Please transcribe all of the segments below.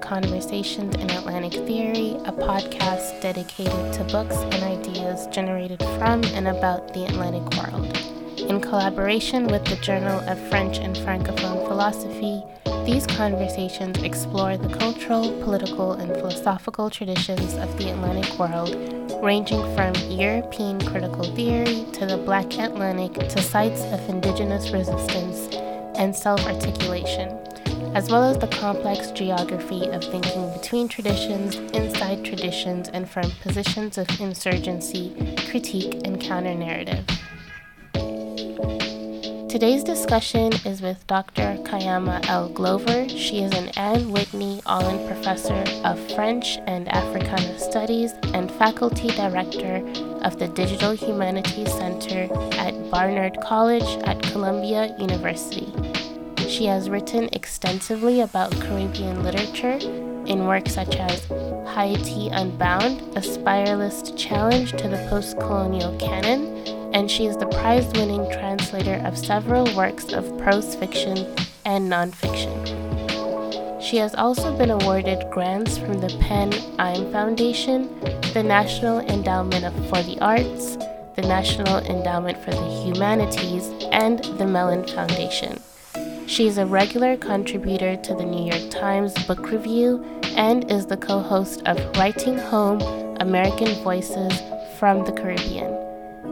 Conversations in Atlantic Theory, a podcast dedicated to books and ideas generated from and about the Atlantic world. In collaboration with the Journal of French and Francophone Philosophy, these conversations explore the cultural, political, and philosophical traditions of the Atlantic world, ranging from European critical theory to the Black Atlantic to sites of indigenous resistance and self articulation, as well as the complex geography of thinking between traditions, inside traditions, and from positions of insurgency, critique, and counter narrative. Today's discussion is with Dr. Kaiama L. Glover. She is an Ann Whitney Olin Professor of French and Africana Studies and Faculty Director of the Digital Humanities Center at Barnard College at Columbia University. She has written extensively about Caribbean literature in works such as Haiti Unbound, a spiralist challenge to the post colonial canon and she is the prize winning translator of several works of prose fiction and nonfiction. She has also been awarded grants from the PEN IME Foundation, the National Endowment for the Arts, the National Endowment for the Humanities, and the Mellon Foundation. She is a regular contributor to the New York Times Book Review and is the co host of Writing Home American Voices from the Caribbean.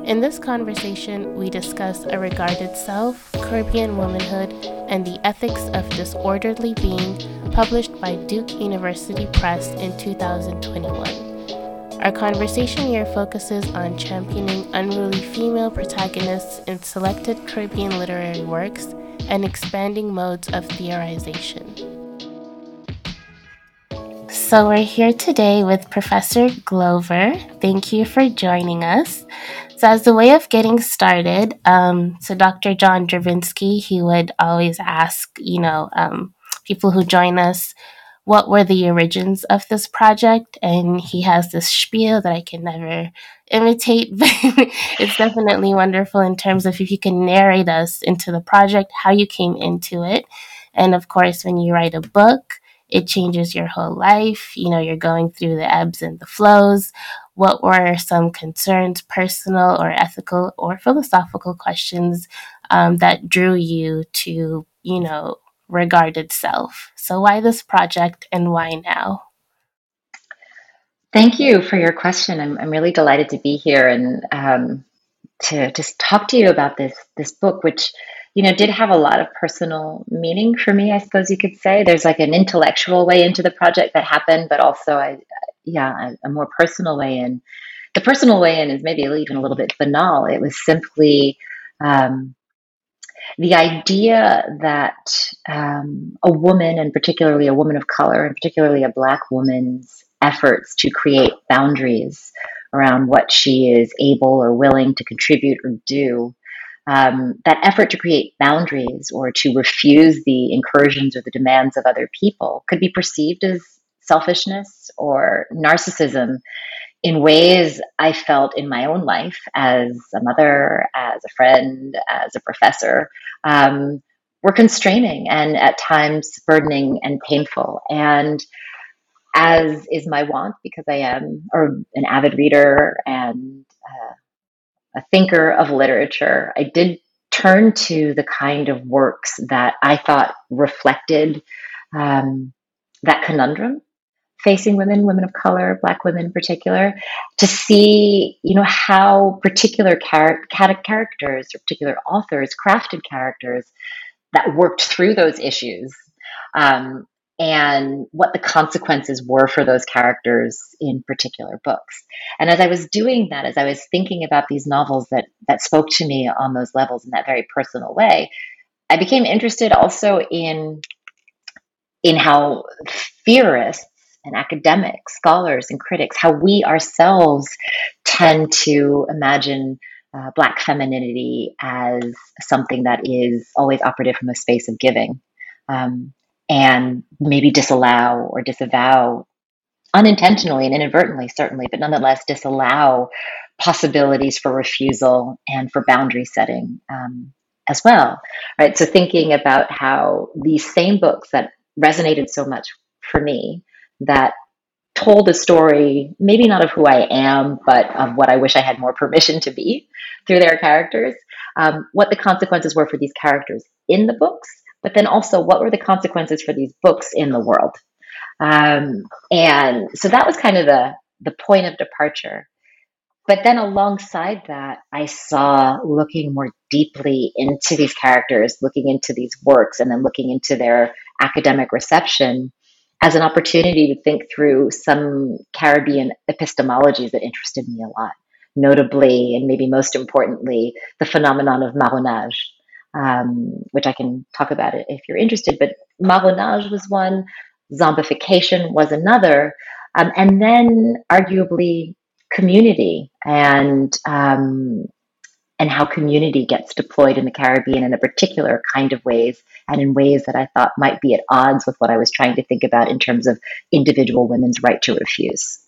In this conversation, we discuss a regarded self, Caribbean womanhood, and the ethics of disorderly being, published by Duke University Press in 2021. Our conversation here focuses on championing unruly female protagonists in selected Caribbean literary works and expanding modes of theorization. So, we're here today with Professor Glover. Thank you for joining us. So, as a way of getting started, um, so Dr. John Drabinski, he would always ask, you know, um, people who join us, what were the origins of this project? And he has this spiel that I can never imitate, but it's definitely wonderful in terms of if you can narrate us into the project, how you came into it. And of course, when you write a book, it changes your whole life. You know, you're going through the ebbs and the flows. What were some concerns, personal or ethical or philosophical questions um, that drew you to, you know, regarded self? So, why this project and why now? Thank you for your question. I'm, I'm really delighted to be here and um, to just talk to you about this this book, which you know, did have a lot of personal meaning for me, I suppose you could say. There's like an intellectual way into the project that happened, but also, I, yeah, a, a more personal way in. The personal way in is maybe even a little bit banal. It was simply um, the idea that um, a woman, and particularly a woman of color, and particularly a Black woman's efforts to create boundaries around what she is able or willing to contribute or do um, that effort to create boundaries or to refuse the incursions or the demands of other people could be perceived as selfishness or narcissism in ways I felt in my own life as a mother, as a friend, as a professor, um, were constraining and at times burdening and painful. And as is my want, because I am or an avid reader and uh, a thinker of literature, I did turn to the kind of works that I thought reflected um, that conundrum facing women, women of color, black women in particular, to see, you know, how particular char- characters or particular authors crafted characters that worked through those issues um, and what the consequences were for those characters in particular books. And as I was doing that, as I was thinking about these novels that that spoke to me on those levels in that very personal way, I became interested also in in how theorists and academics, scholars and critics, how we ourselves tend to imagine uh, Black femininity as something that is always operative from a space of giving. Um, and maybe disallow or disavow unintentionally and inadvertently, certainly, but nonetheless disallow possibilities for refusal and for boundary setting um, as well. Right. So thinking about how these same books that resonated so much for me that told a story, maybe not of who I am, but of what I wish I had more permission to be through their characters, um, what the consequences were for these characters in the books, but then also what were the consequences for these books in the world. Um, and so that was kind of the, the point of departure. But then alongside that, I saw looking more deeply into these characters, looking into these works, and then looking into their academic reception as an opportunity to think through some Caribbean epistemologies that interested me a lot, notably, and maybe most importantly, the phenomenon of marronage, um, which I can talk about it if you're interested. But marronage was one, zombification was another, um, and then arguably community and um, and how community gets deployed in the Caribbean in a particular kind of ways and in ways that I thought might be at odds with what I was trying to think about in terms of individual women's right to refuse.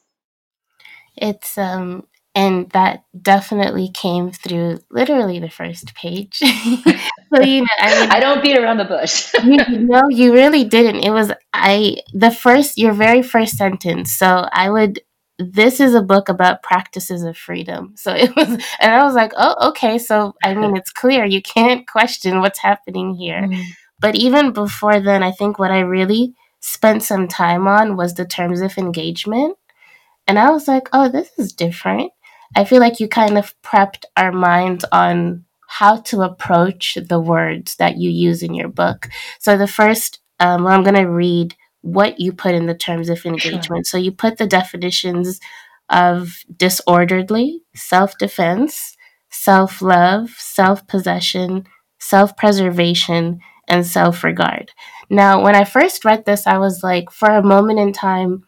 It's um and that definitely came through literally the first page. so you know, I mean, I don't beat around the bush. you, no, you really didn't. It was I the first your very first sentence. So I would this is a book about practices of freedom. So it was, and I was like, oh, okay. So, I mean, it's clear you can't question what's happening here. Mm-hmm. But even before then, I think what I really spent some time on was the terms of engagement. And I was like, oh, this is different. I feel like you kind of prepped our minds on how to approach the words that you use in your book. So the first, um, I'm going to read what you put in the terms of engagement. Sure. So you put the definitions of disorderly, self defense, self love, self possession, self preservation, and self regard. Now, when I first read this, I was like, for a moment in time,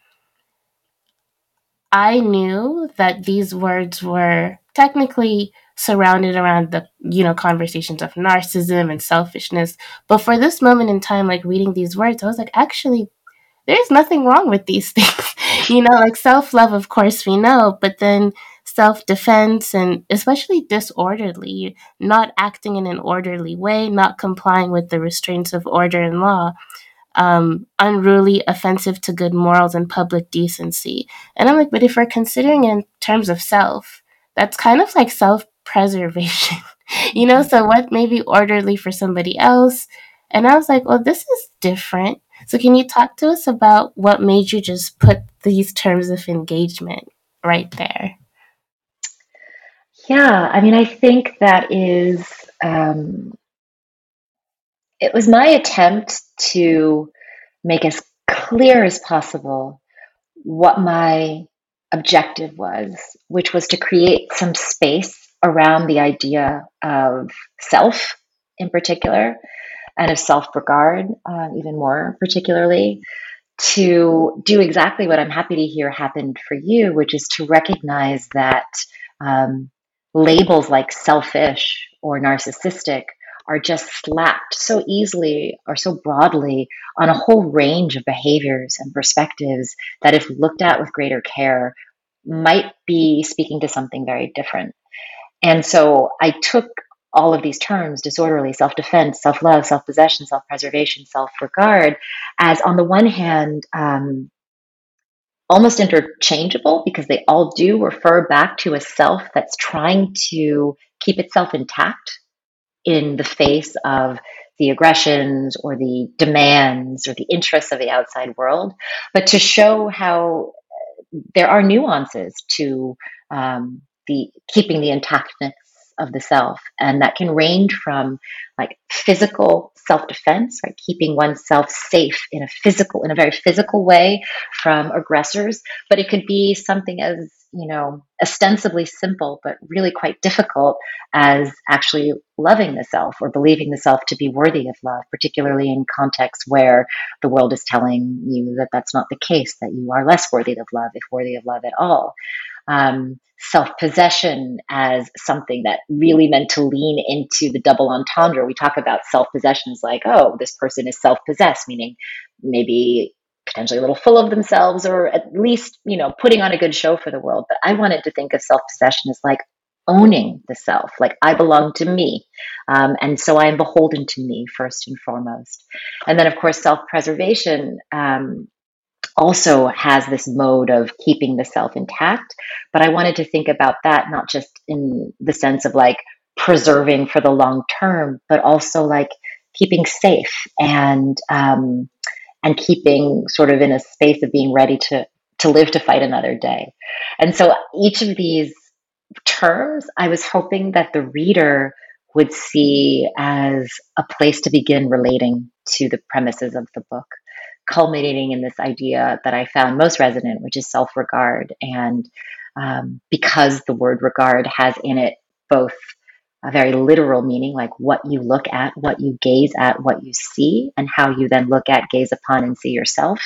I knew that these words were technically surrounded around the you know conversations of narcissism and selfishness but for this moment in time like reading these words i was like actually there's nothing wrong with these things. you know, like self love, of course, we know, but then self defense and especially disorderly, not acting in an orderly way, not complying with the restraints of order and law, um, unruly, offensive to good morals and public decency. And I'm like, but if we're considering in terms of self, that's kind of like self preservation, you know? So what may be orderly for somebody else? And I was like, well, this is different. So, can you talk to us about what made you just put these terms of engagement right there? Yeah, I mean, I think that is, um, it was my attempt to make as clear as possible what my objective was, which was to create some space around the idea of self in particular and of self regard, uh, even more particularly, to do exactly what I'm happy to hear happened for you, which is to recognize that um, labels like selfish or narcissistic are just slapped so easily or so broadly on a whole range of behaviors and perspectives that, if looked at with greater care, might be speaking to something very different. And so I took all of these terms disorderly, self defense, self love, self possession, self preservation, self regard as, on the one hand, um, almost interchangeable because they all do refer back to a self that's trying to keep itself intact in the face of the aggressions or the demands or the interests of the outside world, but to show how there are nuances to um, the keeping the intactness of the self. And that can range from like physical self defense, right? Keeping oneself safe in a physical, in a very physical way from aggressors. But it could be something as, you know, ostensibly simple, but really quite difficult as actually loving the self or believing the self to be worthy of love, particularly in contexts where the world is telling you that that's not the case, that you are less worthy of love, if worthy of love at all um, self possession as something that really meant to lean into the double entendre. We talk about self possession as like, oh, this person is self possessed, meaning maybe potentially a little full of themselves or at least, you know, putting on a good show for the world. But I wanted to think of self possession as like owning the self, like I belong to me. Um, and so I am beholden to me first and foremost. And then, of course, self preservation um, also has this mode of keeping the self intact. But I wanted to think about that not just in the sense of like preserving for the long term, but also like keeping safe and um, and keeping sort of in a space of being ready to to live to fight another day. And so each of these terms, I was hoping that the reader would see as a place to begin relating to the premises of the book, culminating in this idea that I found most resonant, which is self regard. And um, because the word regard has in it both a very literal meaning, like what you look at, what you gaze at, what you see, and how you then look at, gaze upon, and see yourself.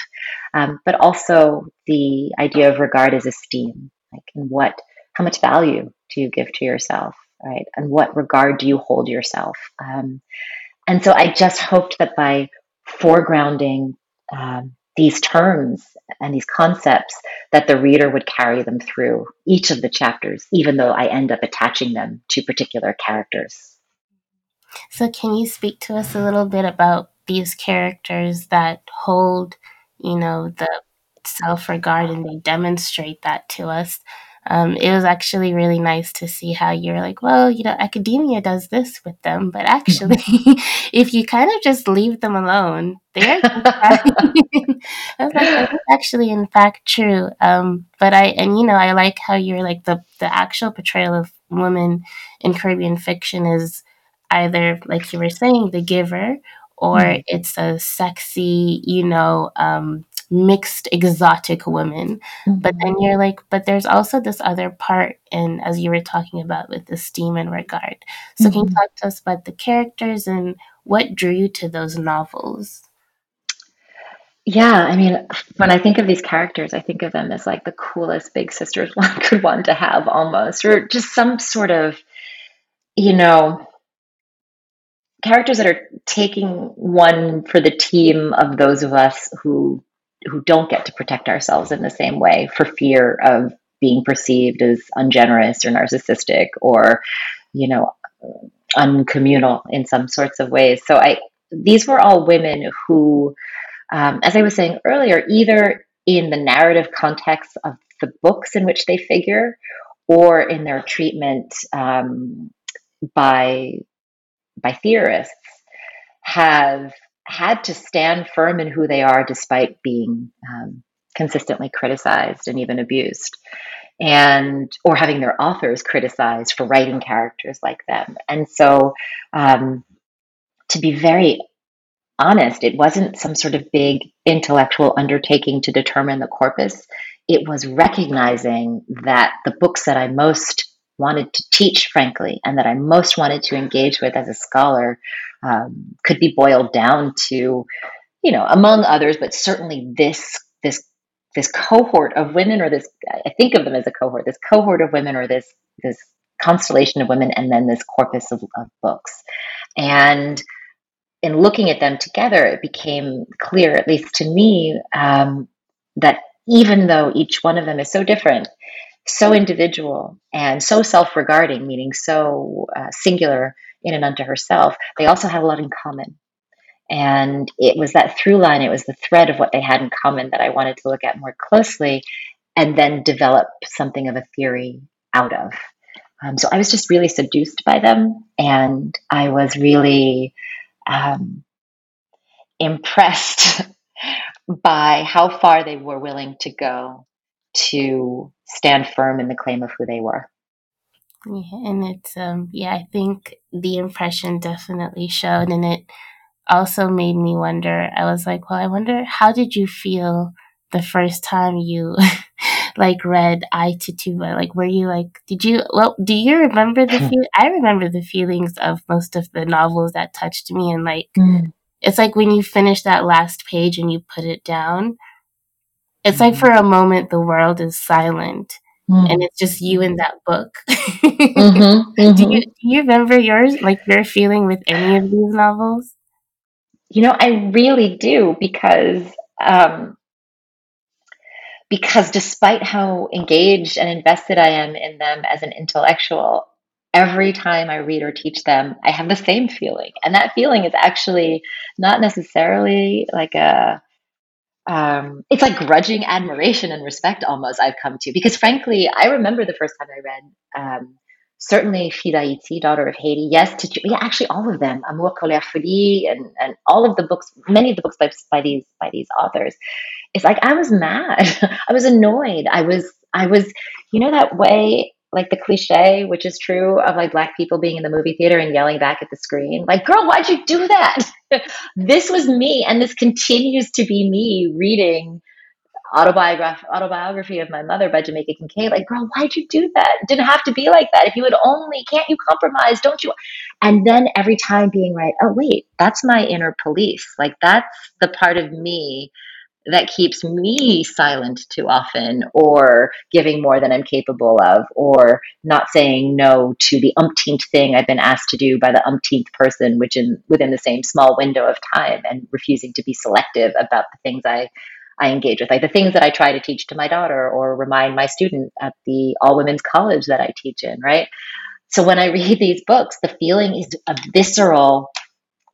Um, but also the idea of regard as esteem, like in what, how much value do you give to yourself, right? And what regard do you hold yourself? Um, and so I just hoped that by foregrounding um, these terms and these concepts that the reader would carry them through each of the chapters, even though I end up attaching them to particular characters. So, can you speak to us a little bit about these characters that hold, you know, the self regard and they demonstrate that to us? Um, it was actually really nice to see how you're like, well, you know, academia does this with them, but actually, if you kind of just leave them alone, they're I was like, that's actually in fact true. Um, but I and you know, I like how you're like the the actual portrayal of women in Caribbean fiction is either like you were saying, the giver, or mm. it's a sexy, you know, um, mixed exotic women mm-hmm. but then you're like but there's also this other part and as you were talking about with esteem and regard so mm-hmm. can you mm-hmm. talk to us about the characters and what drew you to those novels yeah, I mean, when I think of these characters, I think of them as like the coolest big sisters one could want to have almost, or just some sort of, you know, characters that are taking one for the team of those of us who who don't get to protect ourselves in the same way for fear of being perceived as ungenerous or narcissistic or you know uncommunal in some sorts of ways. So i these were all women who um, as i was saying earlier either in the narrative context of the books in which they figure or in their treatment um, by by theorists have had to stand firm in who they are despite being um, consistently criticized and even abused. And or having their authors criticized for writing characters like them. And so um, to be very honest it wasn't some sort of big intellectual undertaking to determine the corpus. It was recognizing that the books that i most wanted to teach frankly and that i most wanted to engage with as a scholar um, could be boiled down to, you know, among others, but certainly this this this cohort of women, or this I think of them as a cohort, this cohort of women, or this this constellation of women, and then this corpus of, of books, and in looking at them together, it became clear, at least to me, um, that even though each one of them is so different, so individual, and so self regarding, meaning so uh, singular in and unto herself, they also had a lot in common. And it was that through line, it was the thread of what they had in common that I wanted to look at more closely and then develop something of a theory out of. Um, so I was just really seduced by them, and I was really um, impressed by how far they were willing to go to stand firm in the claim of who they were. Yeah, and it's um yeah, I think the impression definitely showed and it also made me wonder. I was like, well, I wonder how did you feel the first time you like read I Tituba? Like were you like did you well, do you remember the feel I remember the feelings of most of the novels that touched me and like mm. it's like when you finish that last page and you put it down, it's mm-hmm. like for a moment the world is silent Mm. and it's just you in that book. mm-hmm, mm-hmm. Do, you, do you remember yours, like your feeling with any of these novels? You know, I really do because um, because despite how engaged and invested I am in them as an intellectual, every time I read or teach them, I have the same feeling, and that feeling is actually not necessarily like a um, it's like grudging admiration and respect almost I've come to. Because frankly I remember the first time I read um, certainly Fille daughter of Haiti. Yes to, yeah actually all of them Amour colère folie and and all of the books many of the books by, by these by these authors. It's like I was mad. I was annoyed. I was I was you know that way like the cliche, which is true of like black people being in the movie theater and yelling back at the screen, like, girl, why'd you do that? this was me, and this continues to be me reading autobiography autobiography of my mother by Jamaica Kincaid. Like, girl, why'd you do that? It didn't have to be like that. If you would only, can't you compromise? Don't you? And then every time being right, oh wait, that's my inner police. Like that's the part of me that keeps me silent too often or giving more than I'm capable of or not saying no to the umpteenth thing I've been asked to do by the umpteenth person which in within the same small window of time and refusing to be selective about the things I I engage with like the things that I try to teach to my daughter or remind my student at the all women's college that I teach in right? So when I read these books the feeling is a visceral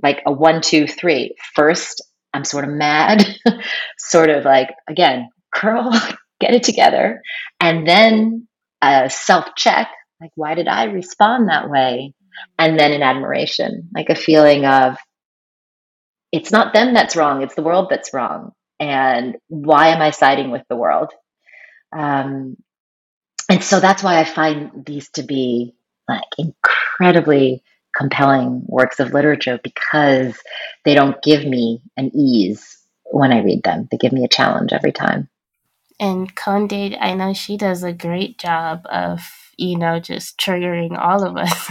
like a one two three. First I'm sort of mad, sort of like, again, girl, get it together. And then a self check, like, why did I respond that way? And then an admiration, like a feeling of, it's not them that's wrong, it's the world that's wrong. And why am I siding with the world? Um, and so that's why I find these to be like incredibly compelling works of literature because they don't give me an ease when I read them. They give me a challenge every time. And Condé, I know she does a great job of you know just triggering all of us.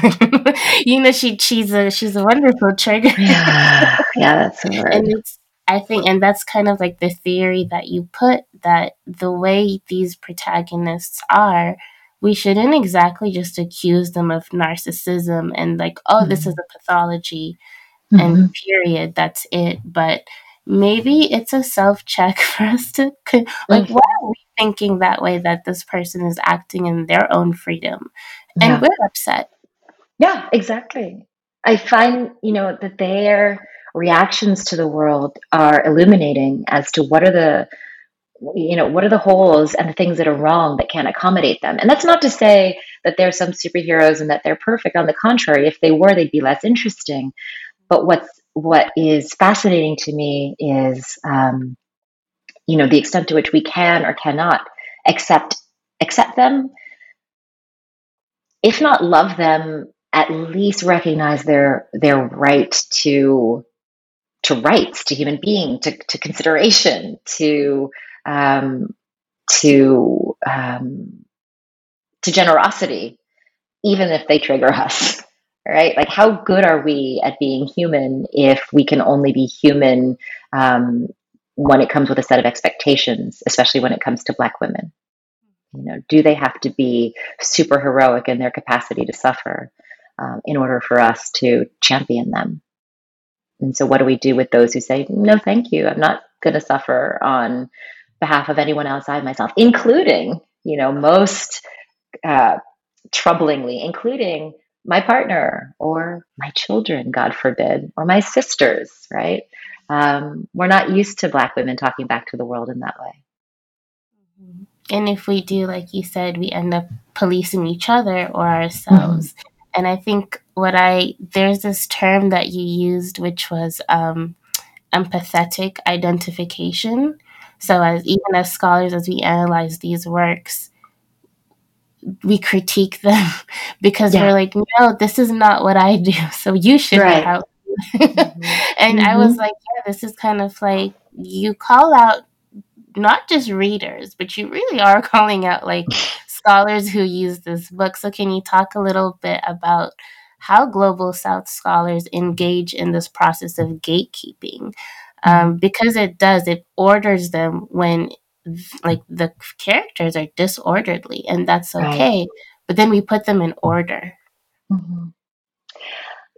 you know, she she's a she's a wonderful trigger. yeah, yeah, that's a word. And it's I think, and that's kind of like the theory that you put that the way these protagonists are we shouldn't exactly just accuse them of narcissism and like, oh, mm-hmm. this is a pathology mm-hmm. and period, that's it. But maybe it's a self check for us to like, mm-hmm. why are we thinking that way that this person is acting in their own freedom? And yeah. we're upset. Yeah, exactly. I find, you know, that their reactions to the world are illuminating as to what are the you know what are the holes and the things that are wrong that can't accommodate them? And that's not to say that there's some superheroes and that they're perfect. On the contrary if they were they'd be less interesting. But what's what is fascinating to me is um, you know the extent to which we can or cannot accept accept them. If not love them at least recognize their their right to to rights to human being to, to consideration to um, to um, to generosity, even if they trigger us. Right? Like, how good are we at being human if we can only be human um, when it comes with a set of expectations, especially when it comes to Black women? You know, do they have to be super heroic in their capacity to suffer um, in order for us to champion them? And so, what do we do with those who say, "No, thank you. I'm not going to suffer on behalf of anyone outside myself, including, you know, most uh, troublingly, including my partner or my children, God forbid, or my sisters, right? Um, we're not used to Black women talking back to the world in that way. Mm-hmm. And if we do, like you said, we end up policing each other or ourselves. Mm-hmm. And I think what I, there's this term that you used, which was um, empathetic identification. So, as even as scholars, as we analyze these works, we critique them because yeah. we're like, no, this is not what I do. So you should right. mm-hmm. and mm-hmm. I was like, yeah, this is kind of like you call out not just readers, but you really are calling out like scholars who use this book. So, can you talk a little bit about how Global South scholars engage in this process of gatekeeping? Um, because it does it orders them when like the characters are disorderly and that's okay right. but then we put them in order mm-hmm.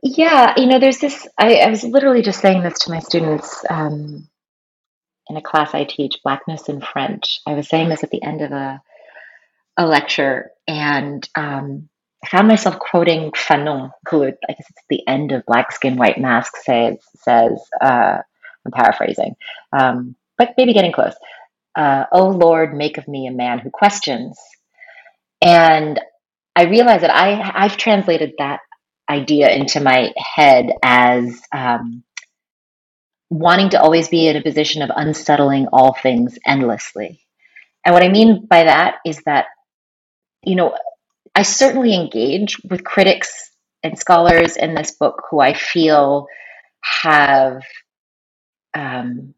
yeah you know there's this I, I, was literally just saying this to my students um, in a class i teach blackness in french i was saying this at the end of a, a lecture and um, I found myself quoting Fanon, who I guess it's the end of Black Skin, White Mask says says uh, I'm paraphrasing. Um, but maybe getting close. Uh, oh Lord, make of me a man who questions. And I realize that I I've translated that idea into my head as um, wanting to always be in a position of unsettling all things endlessly. And what I mean by that is that, you know, I certainly engage with critics and scholars in this book who I feel have um,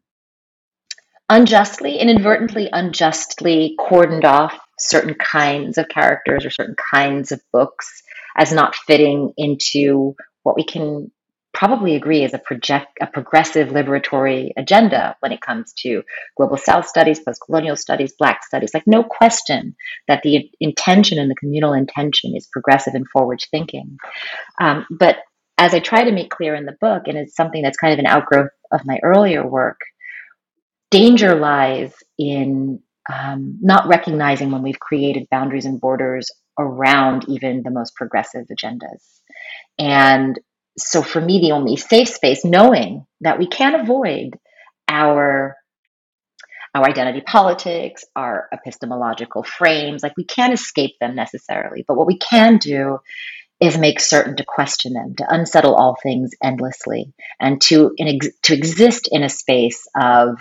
unjustly, inadvertently, unjustly cordoned off certain kinds of characters or certain kinds of books as not fitting into what we can probably agree is a project a progressive liberatory agenda when it comes to global south studies post-colonial studies black studies. Like no question that the intention and the communal intention is progressive and forward thinking. Um, but as i try to make clear in the book and it's something that's kind of an outgrowth of my earlier work danger lies in um, not recognizing when we've created boundaries and borders around even the most progressive agendas. And so for me, the only safe space, knowing that we can't avoid our our identity politics, our epistemological frames, like we can't escape them necessarily. But what we can do is make certain to question them, to unsettle all things endlessly, and to in, to exist in a space of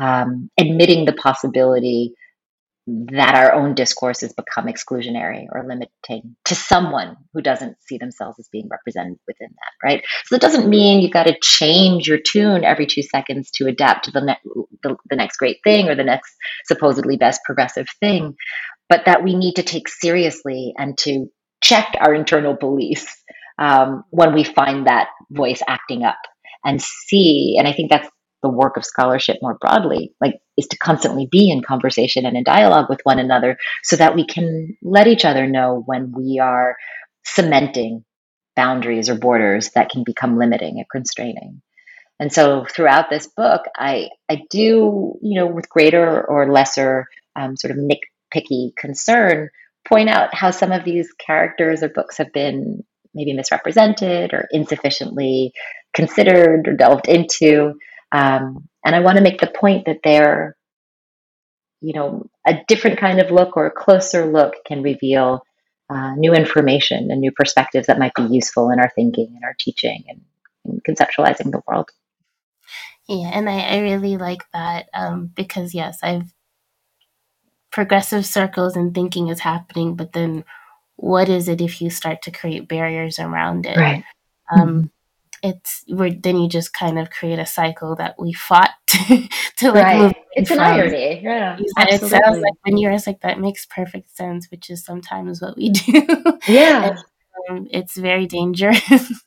um, admitting the possibility that our own discourses become exclusionary or limiting to someone who doesn't see themselves as being represented within that, right? So that doesn't mean you've got to change your tune every two seconds to adapt to the, ne- the, the next great thing or the next supposedly best progressive thing, but that we need to take seriously and to check our internal beliefs um, when we find that voice acting up and see. And I think that's the work of scholarship more broadly, like is to constantly be in conversation and in dialogue with one another so that we can let each other know when we are cementing boundaries or borders that can become limiting and constraining. And so throughout this book, I, I do, you know, with greater or lesser um, sort of nitpicky concern, point out how some of these characters or books have been maybe misrepresented or insufficiently considered or delved into. Um, and I want to make the point that they're, you know, a different kind of look or a closer look can reveal uh, new information and new perspectives that might be useful in our thinking and our teaching and, and conceptualizing the world. Yeah, and I, I really like that um, because, yes, I've progressive circles and thinking is happening, but then what is it if you start to create barriers around it? Right. Um, mm-hmm. it's where then you just kind of create a cycle that we fought to, to like right. move it's an irony. Yeah And it sounds like when you're like that makes perfect sense which is sometimes what we do. Yeah. And, um, it's very dangerous.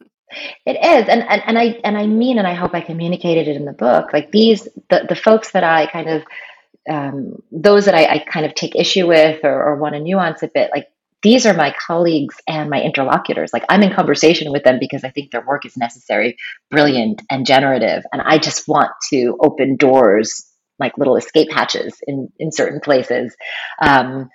It is. And, and and i and i mean and i hope i communicated it in the book like these the, the folks that i kind of um, those that I, I, kind of take issue with or, or want to nuance a bit like these are my colleagues and my interlocutors. Like I'm in conversation with them because I think their work is necessary, brilliant, and generative. And I just want to open doors like little escape hatches in, in certain places um,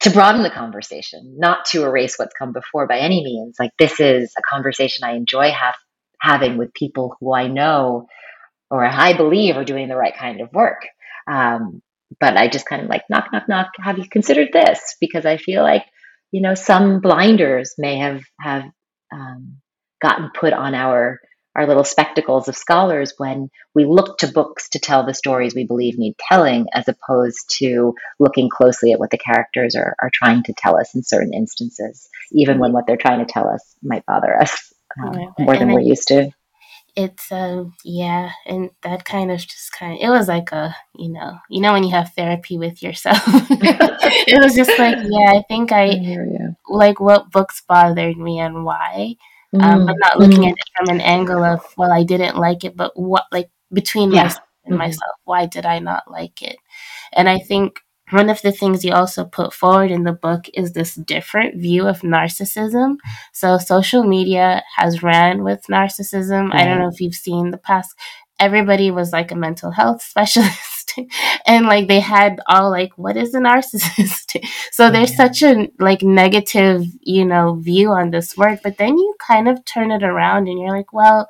to broaden the conversation, not to erase what's come before by any means. Like this is a conversation I enjoy have, having with people who I know or I believe are doing the right kind of work. Um, but I just kind of like knock, knock, knock. Have you considered this? Because I feel like you know some blinders may have have um, gotten put on our our little spectacles of scholars when we look to books to tell the stories we believe need telling as opposed to looking closely at what the characters are, are trying to tell us in certain instances even when what they're trying to tell us might bother us um, more than we're used to it's um yeah and that kind of just kind of it was like a you know you know when you have therapy with yourself it was just like yeah i think i, I like what books bothered me and why mm. um, but not looking mm. at it from an angle of well i didn't like it but what like between yeah. myself and mm-hmm. myself why did i not like it and i think one of the things you also put forward in the book is this different view of narcissism. So social media has ran with narcissism. I don't know if you've seen the past. Everybody was like a mental health specialist, and like they had all like, "What is a narcissist?" so there's yeah. such a like negative, you know, view on this work. But then you kind of turn it around, and you're like, "Well,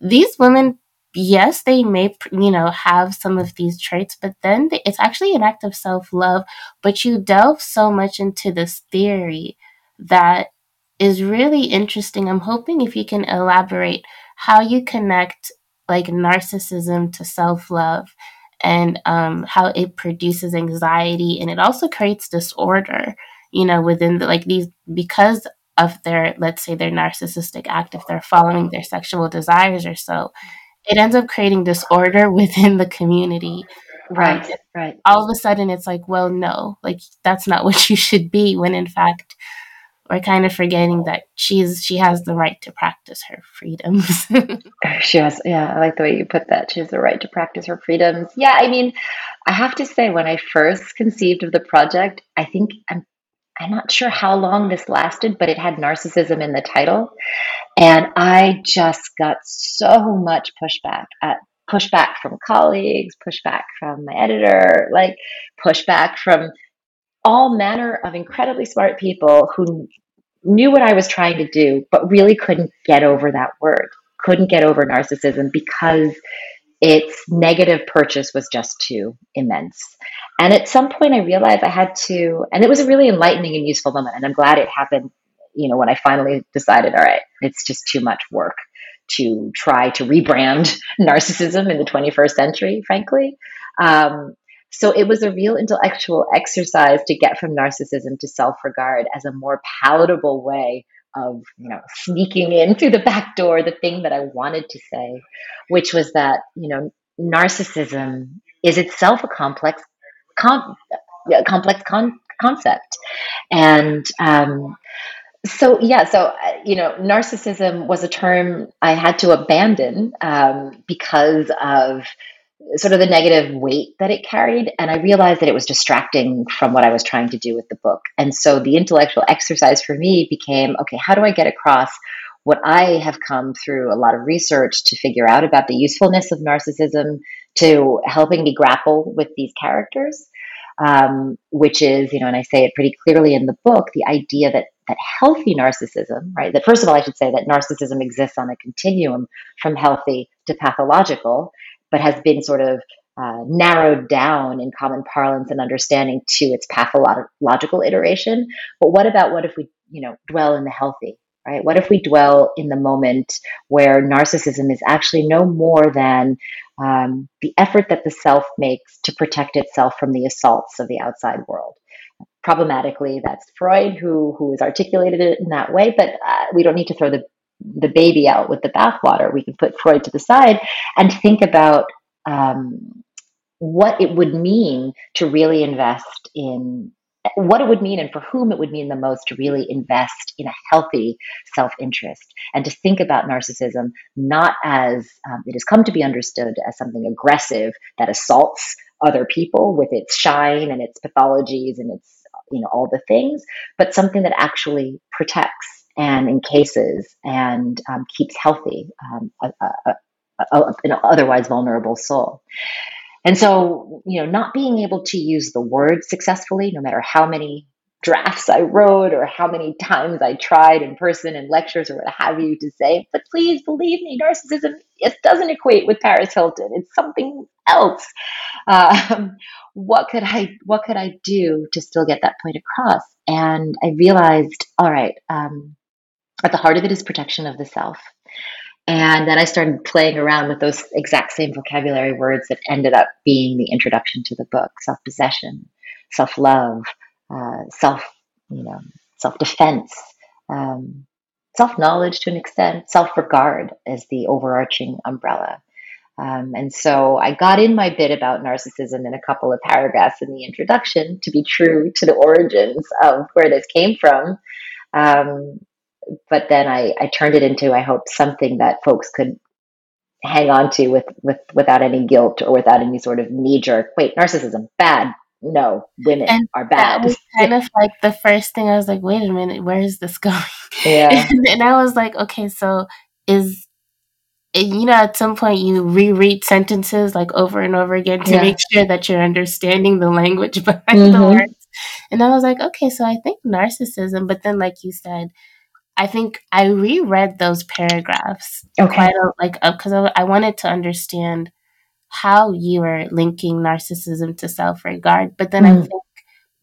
these women yes, they may, you know, have some of these traits, but then it's actually an act of self love. But you delve so much into this theory that is really interesting. I'm hoping if you can elaborate how you connect like narcissism to self love and um, how it produces anxiety and it also creates disorder, you know, within the, like these, because of their, let's say, their narcissistic act, if they're following their sexual desires or so, it ends up creating disorder within the community. Right, um, right. All of a sudden, it's like, well, no, like that's not what you should be. When in fact, we're kind of forgetting that she's she has the right to practice her freedoms. she has, yeah. I like the way you put that. She has the right to practice her freedoms. Yeah, I mean, I have to say, when I first conceived of the project, I think I'm I'm not sure how long this lasted, but it had narcissism in the title. And I just got so much pushback at pushback from colleagues, pushback from my editor, like pushback from all manner of incredibly smart people who knew what I was trying to do, but really couldn't get over that word, couldn't get over narcissism because its negative purchase was just too immense. And at some point, I realized I had to, and it was a really enlightening and useful moment. And I'm glad it happened, you know, when I finally decided, all right, it's just too much work to try to rebrand narcissism in the 21st century, frankly. Um, so it was a real intellectual exercise to get from narcissism to self regard as a more palatable way of you know sneaking in through the back door the thing that I wanted to say, which was that you know narcissism is itself a complex com- complex con- concept, and um, so yeah, so uh, you know, narcissism was a term I had to abandon um, because of sort of the negative weight that it carried. And I realized that it was distracting from what I was trying to do with the book. And so the intellectual exercise for me became okay, how do I get across what I have come through a lot of research to figure out about the usefulness of narcissism to helping me grapple with these characters? Um, which is, you know, and I say it pretty clearly in the book, the idea that that healthy narcissism, right? That first of all, I should say that narcissism exists on a continuum from healthy to pathological, but has been sort of uh, narrowed down in common parlance and understanding to its pathological iteration. But what about what if we, you know, dwell in the healthy, right? What if we dwell in the moment where narcissism is actually no more than um, the effort that the self makes to protect itself from the assaults of the outside world? Problematically, that's Freud who who has articulated it in that way, but uh, we don't need to throw the the baby out with the bathwater. We can put Freud to the side and think about um, what it would mean to really invest in what it would mean and for whom it would mean the most to really invest in a healthy self interest and to think about narcissism not as um, it has come to be understood as something aggressive that assaults other people with its shine and its pathologies and its you know all the things but something that actually protects and in cases and um, keeps healthy um, a, a, a, an otherwise vulnerable soul. And so, you know, not being able to use the word successfully, no matter how many drafts I wrote or how many times I tried in person and lectures or what have you to say, but please believe me, narcissism it doesn't equate with Paris Hilton. It's something else. Um, what could I what could I do to still get that point across? And I realized, all right, um, at the heart of it is protection of the self. And then I started playing around with those exact same vocabulary words that ended up being the introduction to the book self possession, self love, uh, self, you know, self defense, um, self knowledge to an extent, self regard as the overarching umbrella. Um, and so I got in my bit about narcissism in a couple of paragraphs in the introduction to be true to the origins of where this came from. Um, but then I, I turned it into, I hope, something that folks could hang on to with, with without any guilt or without any sort of knee jerk. Wait, narcissism bad. No, women and are bad. That was kind of like the first thing I was like, wait a minute, where is this going? Yeah. and, and I was like, okay, so is you know, at some point you reread sentences like over and over again to yeah. make sure that you're understanding the language behind mm-hmm. the words. And I was like, okay, so I think narcissism, but then like you said, I think I reread those paragraphs okay. quite a, like because uh, I wanted to understand how you were linking narcissism to self regard, but then mm. I think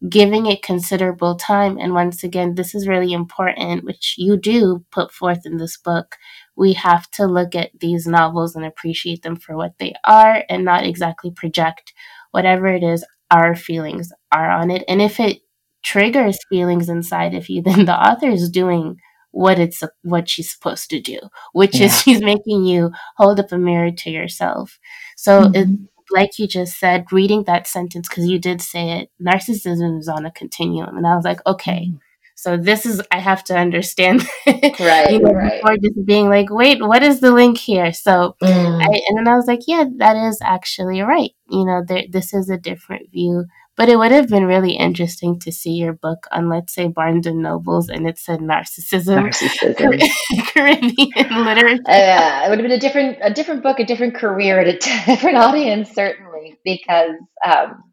giving it considerable time. And once again, this is really important, which you do put forth in this book. We have to look at these novels and appreciate them for what they are and not exactly project whatever it is our feelings are on it. And if it triggers feelings inside of you, then the author is doing what it's what she's supposed to do, which yeah. is she's making you hold up a mirror to yourself. So mm-hmm. it, like you just said, reading that sentence, because you did say it, narcissism is on a continuum. And I was like, okay, mm. so this is, I have to understand. right, you know, right. Before just being like, wait, what is the link here? So, mm. I, and then I was like, yeah, that is actually right. You know, there, this is a different view. But it would have been really interesting to see your book on, let's say, Barnes and Nobles, and it said narcissism, narcissism. Caribbean literature. Yeah, uh, it would have been a different, a different book, a different career, a different audience, certainly, because um,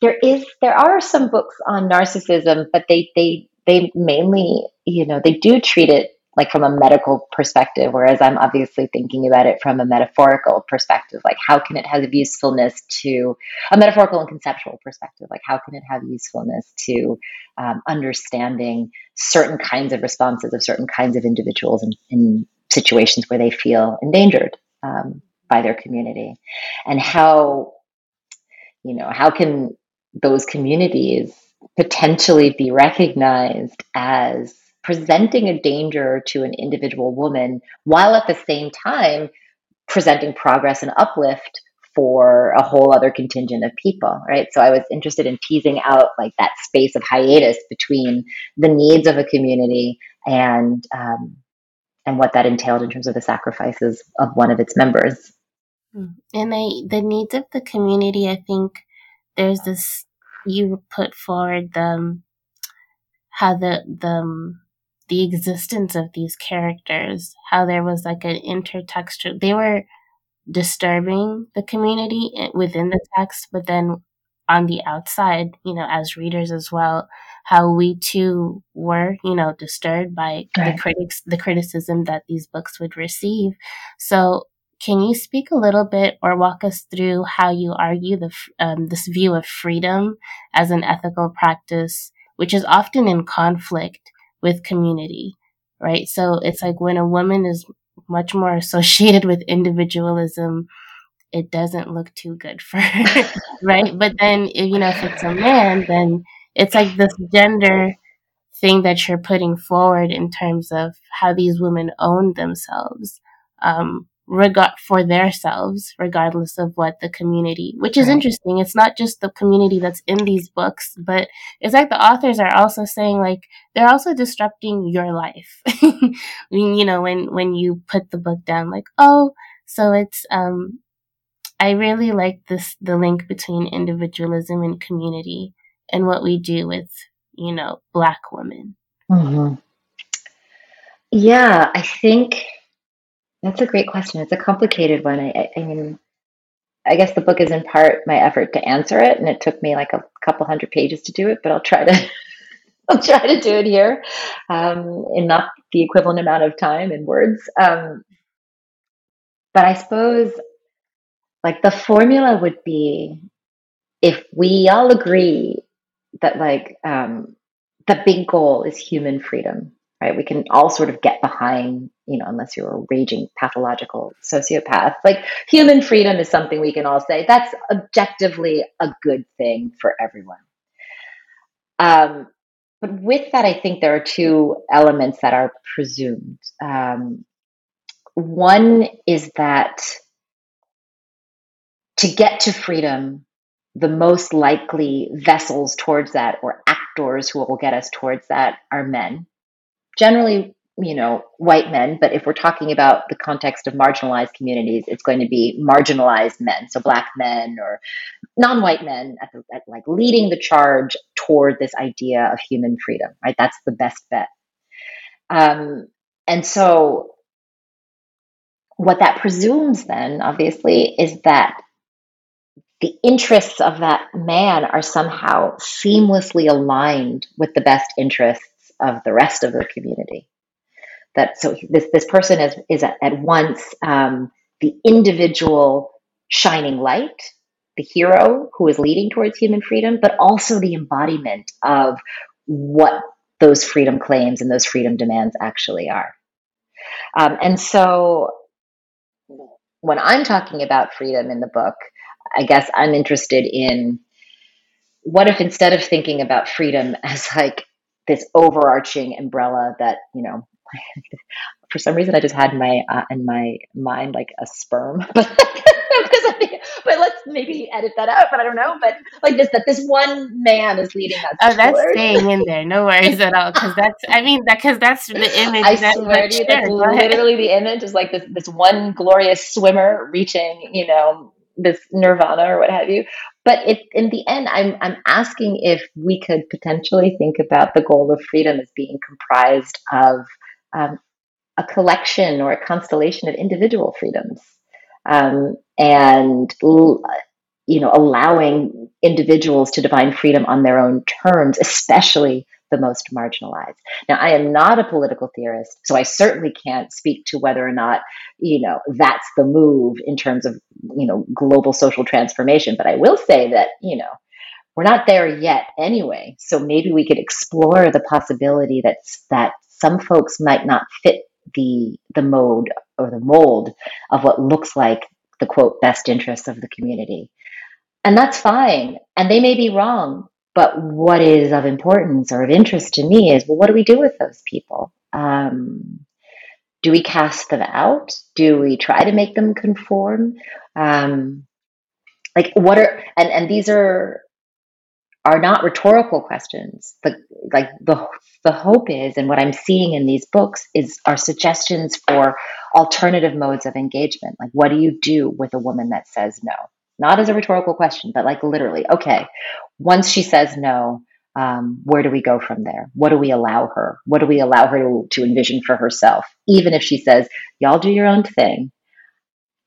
there is, there are some books on narcissism, but they, they, they mainly, you know, they do treat it like from a medical perspective, whereas I'm obviously thinking about it from a metaphorical perspective. Like, how can it have usefulness to a metaphorical and conceptual perspective? Like, how can it have usefulness to um, understanding certain kinds of responses of certain kinds of individuals in, in situations where they feel endangered um, by their community? And how, you know, how can those communities potentially be recognized as presenting a danger to an individual woman while at the same time presenting progress and uplift for a whole other contingent of people right so i was interested in teasing out like that space of hiatus between the needs of a community and um, and what that entailed in terms of the sacrifices of one of its members hmm. and I, the needs of the community i think there's this you put forward the how the the the existence of these characters, how there was like an intertextual, they were disturbing the community within the text, but then on the outside, you know, as readers as well, how we too were, you know, disturbed by right. the critics, the criticism that these books would receive. So, can you speak a little bit or walk us through how you argue the um, this view of freedom as an ethical practice, which is often in conflict with community, right? So it's like when a woman is much more associated with individualism, it doesn't look too good for her, right? But then, if, you know, if it's a man, then it's like this gender thing that you're putting forward in terms of how these women own themselves. Um, regard for themselves, regardless of what the community, which is right. interesting. It's not just the community that's in these books, but it's like the authors are also saying like they're also disrupting your life. I mean, you know, when when you put the book down, like oh, so it's um, I really like this the link between individualism and community and what we do with you know black women. Mm-hmm. Yeah, I think that's a great question. It's a complicated one. I, I, mean, I guess the book is in part my effort to answer it, and it took me like a couple hundred pages to do it. But I'll try to, I'll try to do it here um, in not the equivalent amount of time in words. Um, but I suppose, like the formula would be, if we all agree that like um, the big goal is human freedom, right? We can all sort of get behind, you know, unless you're a raging pathological sociopath. Like human freedom is something we can all say that's objectively a good thing for everyone. Um, but with that, I think there are two elements that are presumed. Um, one is that to get to freedom, the most likely vessels towards that or actors who will get us towards that are men generally you know white men but if we're talking about the context of marginalized communities it's going to be marginalized men so black men or non-white men at, the, at like leading the charge toward this idea of human freedom right? That's the best bet. Um, and so what that presumes then obviously is that the interests of that man are somehow seamlessly aligned with the best interests of the rest of the community. that so this this person is is at, at once um, the individual shining light, the hero who is leading towards human freedom, but also the embodiment of what those freedom claims and those freedom demands actually are. Um, and so when I'm talking about freedom in the book, I guess I'm interested in what if instead of thinking about freedom as like this overarching umbrella that, you know, for some reason I just had my uh, in my mind like a sperm, but because I think, but let's maybe edit that out. But I don't know. But like this, that this one man is leading us. Oh, that's staying in there. No worries at all. Because that's, I mean, because that's the image. I that, swear to you, that's literally the image. Is like this this one glorious swimmer reaching, you know, this nirvana or what have you. But it, in the end, I'm I'm asking if we could potentially think about the goal of freedom as being comprised of um, a collection or a constellation of individual freedoms um, and you know allowing individuals to define freedom on their own terms especially the most marginalized now i am not a political theorist so i certainly can't speak to whether or not you know that's the move in terms of you know global social transformation but i will say that you know we're not there yet anyway so maybe we could explore the possibility that that some folks might not fit the the mode or the mold of what looks like the quote best interests of the community. And that's fine. And they may be wrong. But what is of importance or of interest to me is well, what do we do with those people? Um, do we cast them out? Do we try to make them conform? Um, like what are and and these are are not rhetorical questions. The, like the the hope is, and what I'm seeing in these books is are suggestions for alternative modes of engagement. Like, what do you do with a woman that says no? Not as a rhetorical question, but like literally, okay, once she says no, um, where do we go from there? What do we allow her? What do we allow her to, to envision for herself? Even if she says, y'all do your own thing,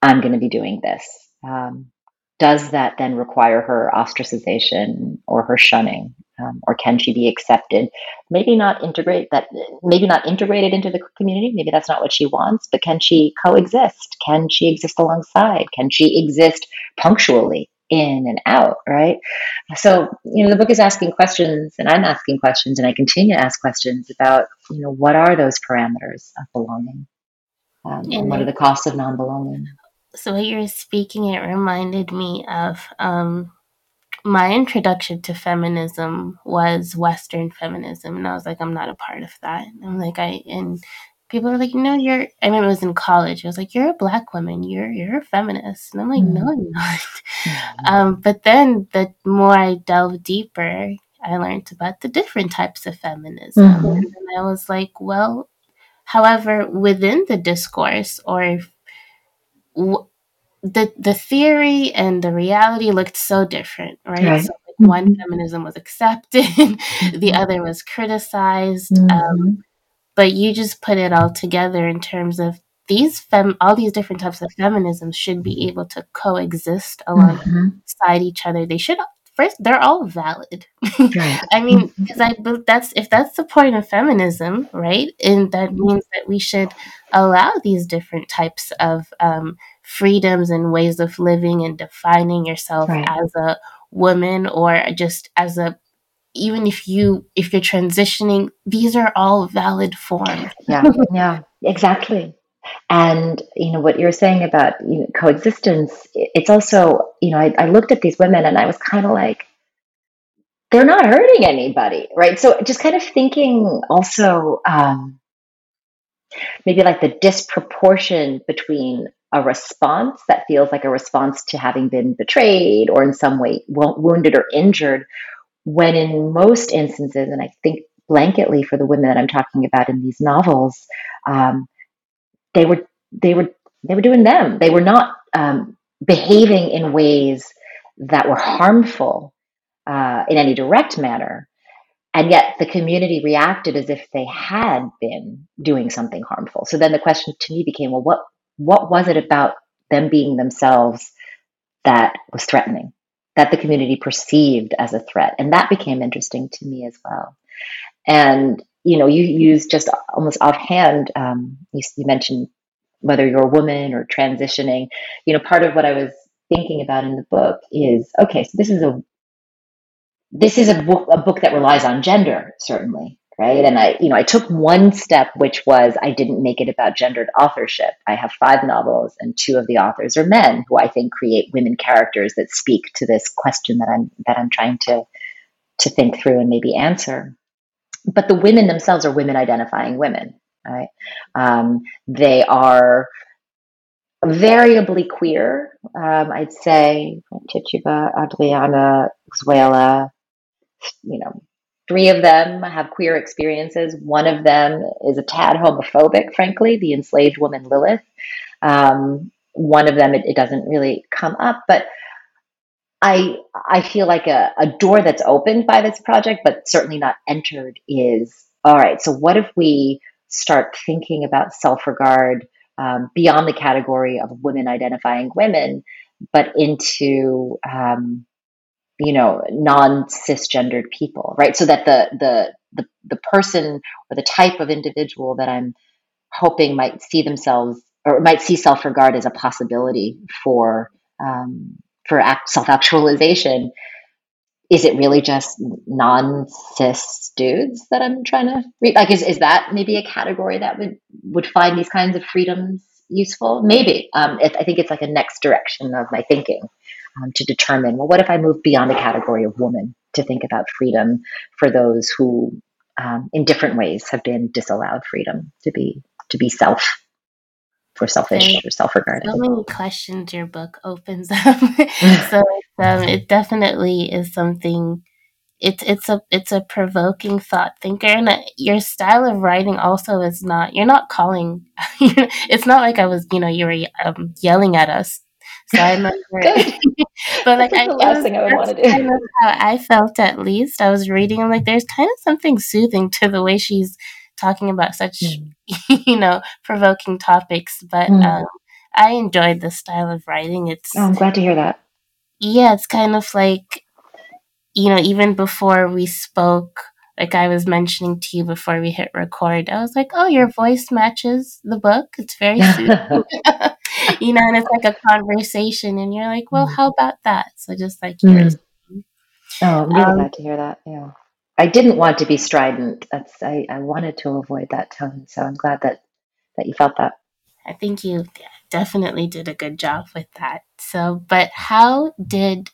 I'm going to be doing this. Um, does that then require her ostracization or her shunning um, or can she be accepted? Maybe not integrate that maybe not integrated into the community maybe that's not what she wants but can she coexist? Can she exist alongside? Can she exist punctually in and out right? So you know the book is asking questions and i'm asking questions and i continue to ask questions about you know what are those parameters of belonging? Um, and, what are the costs of non-belonging? So what you're speaking, it reminded me of um, my introduction to feminism was Western feminism, and I was like, I'm not a part of that. I'm like, I and people were like, no, you're. I remember it was in college. I was like, you're a black woman. You're you're a feminist, and I'm like, mm-hmm. no, I'm not. Mm-hmm. Um, but then the more I delved deeper, I learned about the different types of feminism, mm-hmm. and I was like, well, however, within the discourse or the the theory and the reality looked so different, right? right. So like mm-hmm. one feminism was accepted, mm-hmm. the other was criticized. Um, mm-hmm. Um, but you just put it all together in terms of these fem all these different types of feminism should be able to coexist mm-hmm. alongside each other. They should first they're all valid right. i mean because mm-hmm. i that's if that's the point of feminism right and that mm-hmm. means that we should allow these different types of um, freedoms and ways of living and defining yourself right. as a woman or just as a even if you if you're transitioning these are all valid forms yeah yeah exactly and you know what you're saying about you know, coexistence, it's also you know I, I looked at these women and I was kind of like, they're not hurting anybody, right? So just kind of thinking also um, maybe like the disproportion between a response that feels like a response to having been betrayed or in some way wounded or injured, when in most instances, and I think blanketly for the women that I'm talking about in these novels, um, they were they were they were doing them. They were not um, behaving in ways that were harmful uh, in any direct manner, and yet the community reacted as if they had been doing something harmful. So then the question to me became, well, what what was it about them being themselves that was threatening, that the community perceived as a threat, and that became interesting to me as well. And you know, you use just almost offhand. Um, you, you mentioned whether you're a woman or transitioning. You know, part of what I was thinking about in the book is okay. So this is a this is a a book that relies on gender certainly right and i you know i took one step which was i didn't make it about gendered authorship i have five novels and two of the authors are men who i think create women characters that speak to this question that i'm that i'm trying to to think through and maybe answer but the women themselves are women identifying women, right? Um, they are variably queer. Um, I'd say Tituba, Hadriana, Xuela, you know, three of them have queer experiences. One of them is a tad homophobic, frankly, the enslaved woman Lilith. Um, one of them, it, it doesn't really come up, but I I feel like a, a door that's opened by this project, but certainly not entered, is all right. So what if we start thinking about self regard um, beyond the category of women identifying women, but into um, you know non cisgendered people, right? So that the the the the person or the type of individual that I'm hoping might see themselves or might see self regard as a possibility for um, for self actualization, is it really just non cis dudes that I'm trying to read? Like, is, is that maybe a category that would, would find these kinds of freedoms useful? Maybe. Um, it, I think it's like a next direction of my thinking um, to determine, well, what if I move beyond the category of woman to think about freedom for those who, um, in different ways, have been disallowed freedom to be to be self for selfish or self-regarded. So many questions your book opens up. so um, it definitely is something. It's it's a it's a provoking thought thinker, and uh, your style of writing also is not. You're not calling. it's not like I was. You know, you were um, yelling at us. So I remember, but like I, the last was, thing I would want to do. Kind of how I felt at least. I was reading. I'm like, there's kind of something soothing to the way she's talking about such mm. you know provoking topics but mm. um, i enjoyed the style of writing it's oh, i'm glad to hear that yeah it's kind of like you know even before we spoke like i was mentioning to you before we hit record i was like oh your voice matches the book it's very soothing you know and it's like a conversation and you're like well mm. how about that so just like yours mm. oh i'm really um, glad to hear that yeah I didn't want to be strident. That's I, I wanted to avoid that tone. So I'm glad that that you felt that. I think you definitely did a good job with that. So, but how did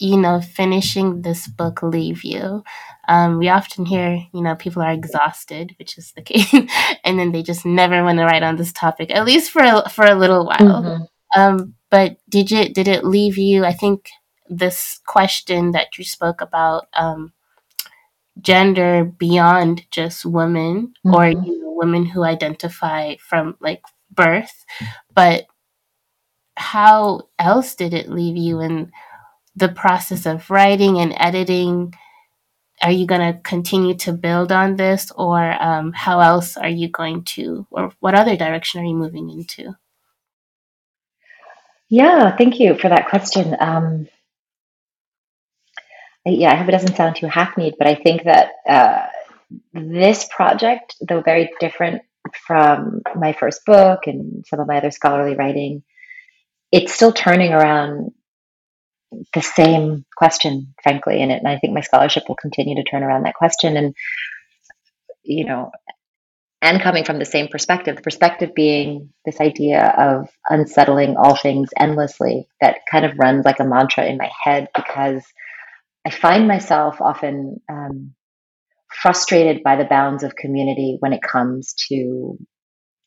you know finishing this book leave you? Um, we often hear you know people are exhausted, which is the case, and then they just never want to write on this topic, at least for a, for a little while. Mm-hmm. Um, but did you did it leave you? I think this question that you spoke about. Um, gender beyond just women mm-hmm. or you know, women who identify from like birth, but how else did it leave you in the process of writing and editing? Are you going to continue to build on this, or um, how else are you going to, or what other direction are you moving into? Yeah, thank you for that question. Um, yeah, I hope it doesn't sound too hackneyed, but I think that uh, this project, though very different from my first book and some of my other scholarly writing, it's still turning around the same question, frankly, in it. And I think my scholarship will continue to turn around that question. And, you know, and coming from the same perspective, the perspective being this idea of unsettling all things endlessly that kind of runs like a mantra in my head because I find myself often um, frustrated by the bounds of community when it comes to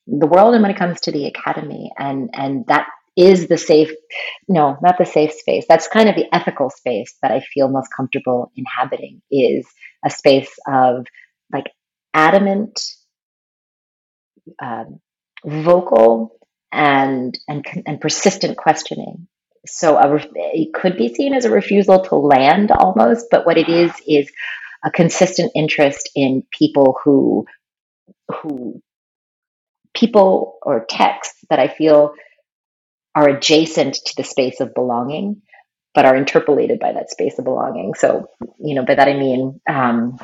the world and when it comes to the academy, and and that is the safe no not the safe space. That's kind of the ethical space that i feel most comfortable inhabiting is a space of like adamant um, vocal and and and persistent questioning. So a, it could be seen as a refusal to land almost, but what it is is a consistent interest in people who who people or texts that I feel are adjacent to the space of belonging, but are interpolated by that space of belonging. So, you know, by that I mean um,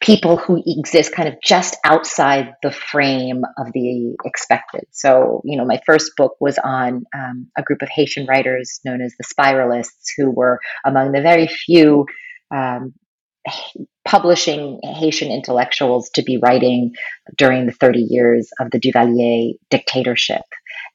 people who exist kind of just outside the frame of the expected. So, you know, my first book was on um, a group of Haitian writers known as the Spiralists, who were among the very few um, publishing Haitian intellectuals to be writing during the 30 years of the Duvalier dictatorship.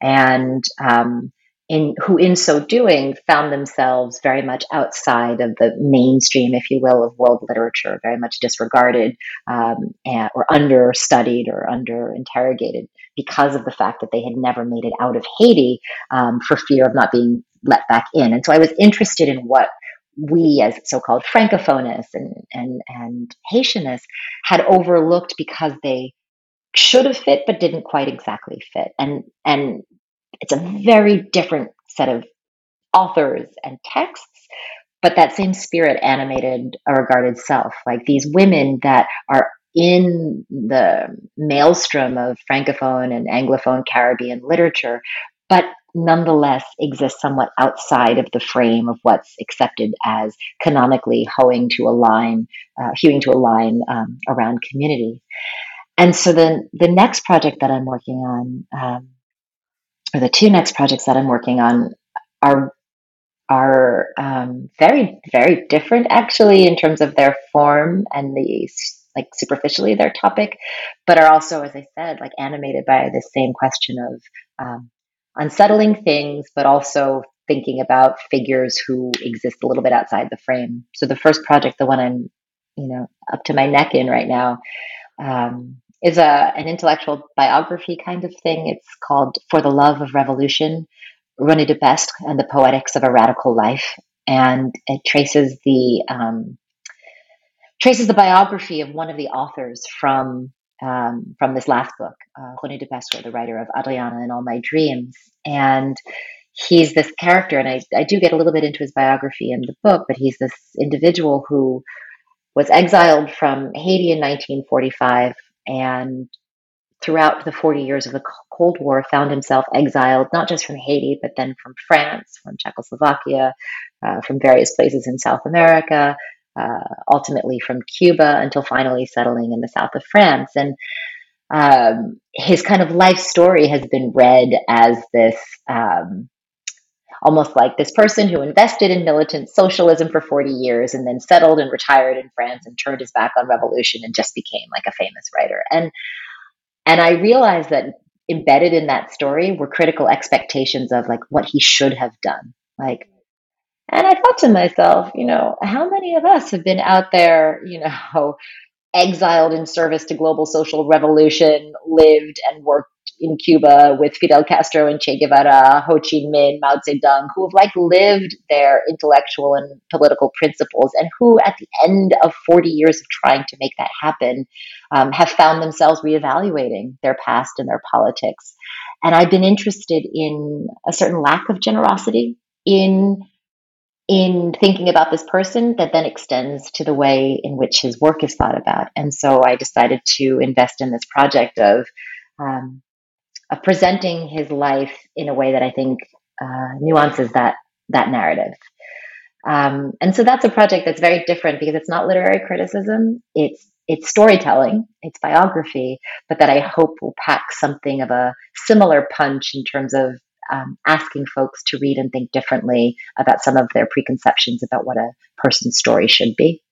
And um, in, who in so doing found themselves very much outside of the mainstream, if you will, of world literature, very much disregarded um, and, or understudied or under interrogated because of the fact that they had never made it out of Haiti um, for fear of not being let back in. And so I was interested in what we as so-called francophonists and, and, and Haitianists had overlooked because they should have fit but didn't quite exactly fit. And, and it's a very different set of authors and texts, but that same spirit animated a regarded self. Like these women that are in the maelstrom of Francophone and Anglophone Caribbean literature, but nonetheless exist somewhat outside of the frame of what's accepted as canonically hoeing to a line, uh, hewing to a line um, around community. And so then the next project that I'm working on um, or the two next projects that I'm working on are are um, very very different actually in terms of their form and the like superficially their topic, but are also, as I said, like animated by the same question of um, unsettling things, but also thinking about figures who exist a little bit outside the frame. So the first project, the one I'm you know up to my neck in right now, um, is a an intellectual biography kind of thing. It's called For the Love of Revolution, René Depestre and the Poetics of a Radical Life, and it traces the um, traces the biography of one of the authors from um, from this last book, uh, René Depestre, the writer of Hadriana and All My Dreams, and he's this character, and I, I do get a little bit into his biography in the book, but he's this individual who was exiled from Haiti in 1945 and throughout the 40 years of the Cold War found himself exiled not just from Haiti, but then from France, from Czechoslovakia, uh, from various places in South America, uh, ultimately from Cuba, until finally settling in the south of France. And um, his kind of life story has been read as this um, almost like this person who invested in militant socialism for 40 years and then settled and retired in France and turned his back on revolution and just became like a famous writer. And and I realized that embedded in that story were critical expectations of like what he should have done. Like and I thought to myself, you know, how many of us have been out there, you know, exiled in service to global social revolution, lived and worked in Cuba with Fidel Castro and Che Guevara, Ho Chi Minh, Mao Zedong, who have like lived their intellectual and political principles, and who, at the end of 40 years of trying to make that happen, um, have found themselves reevaluating their past and their politics. And I've been interested in a certain lack of generosity in in thinking about this person that then extends to the way in which his work is thought about. And so I decided to invest in this project of um, of presenting his life in a way that I think uh, nuances that that narrative. Um, and so that's a project that's very different because it's not literary criticism; it's it's storytelling, it's biography, but that I hope will pack something of a similar punch in terms of um, asking folks to read and think differently about some of their preconceptions about what a person's story should be.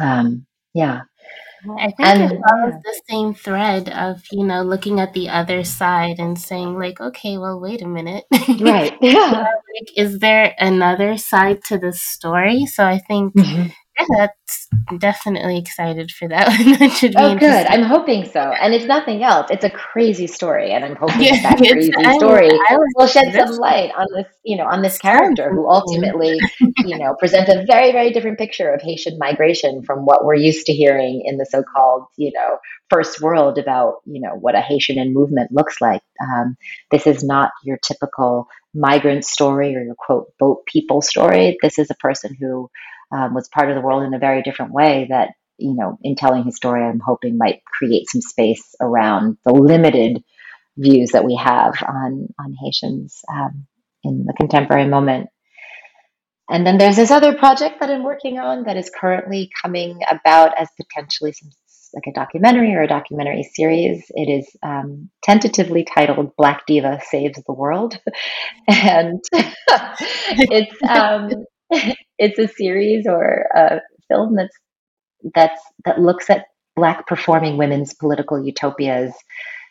Um, yeah. I think and, it follows yeah. the same thread of, you know, looking at the other side and saying, like, okay, well, wait a minute. Right. Yeah. like, is there another side to the story? So I think mm-hmm. Yeah, that's definitely excited for that that should be oh, good. I'm hoping so. And it's nothing else. It's a crazy story, and I'm hoping yeah, that crazy story I, will shed some light on this, you know, on this character who ultimately, you know, presents a very, very different picture of Haitian migration from what we're used to hearing in the so-called, you know, first world about, you know, what a Haitian movement looks like. Um, this is not your typical migrant story or your quote boat people story. This is a person who um, was part of the world in a very different way that you know in telling his story i'm hoping might create some space around the limited views that we have on on haitians um, in the contemporary moment and then there's this other project that I'm working on that is currently coming about as potentially some like a documentary or a documentary series. It is um, tentatively titled Black Diva Saves the World, and it's um, it's a series or a film that's that's that looks at Black performing women's political utopias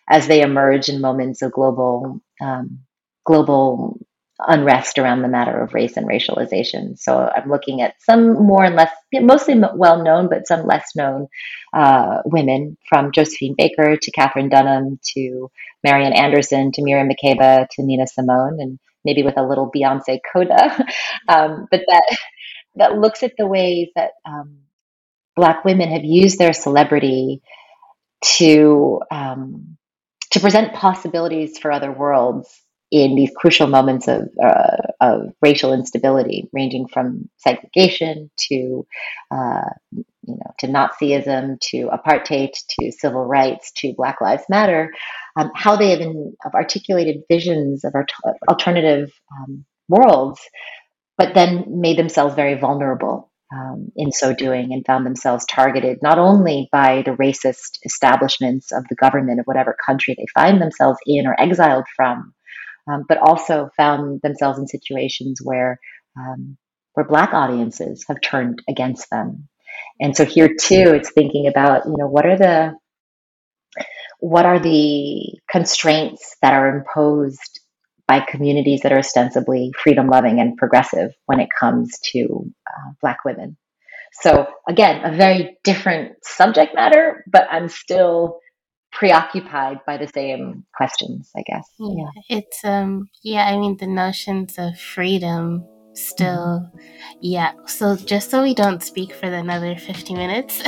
as they emerge in moments of global um, global unrest around the matter of race and racialization. So I'm looking at some more and less, mostly well known, but some less known uh, women from Josephine Baker to Katherine Dunham to Marian Anderson to Miriam Makeba to Nina Simone, and maybe with a little Beyonce coda. um, but that that looks at the ways that um, Black women have used their celebrity to um, to present possibilities for other worlds in these crucial moments of, uh, of racial instability, ranging from segregation to, uh, you know, to Nazism, to apartheid, to civil rights, to Black Lives Matter, um, how they have, in, have, articulated visions of our alternative um, worlds, but then made themselves very vulnerable um, in so doing and found themselves targeted not only by the racist establishments of the government of whatever country they find themselves in or exiled from, um, but also found themselves in situations where um, where black audiences have turned against them. And so here too, it's thinking about you know what are the what are the constraints that are imposed by communities that are ostensibly freedom loving and progressive when it comes to uh, black women. So again, a very different subject matter, but I'm still preoccupied by the same questions, I guess. Yeah. It's um yeah, I mean the notions of freedom still yeah so just so we don't speak for another 50 minutes.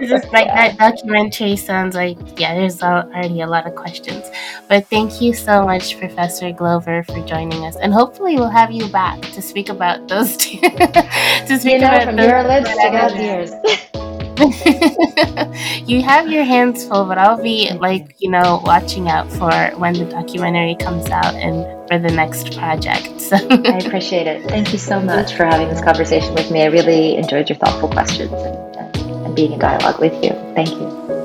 Just like yeah. that documentary sounds like yeah there's already a lot of questions. But thank you so much professor glover for joining us. And hopefully we'll have you back to speak about those two to speak you know, about from your lips to God's ears you have your hands full, but I'll be like, you know, watching out for when the documentary comes out and for the next project. So I appreciate it. Thank you so much for having this conversation with me. I really enjoyed your thoughtful questions and, and being in dialogue with you. Thank you.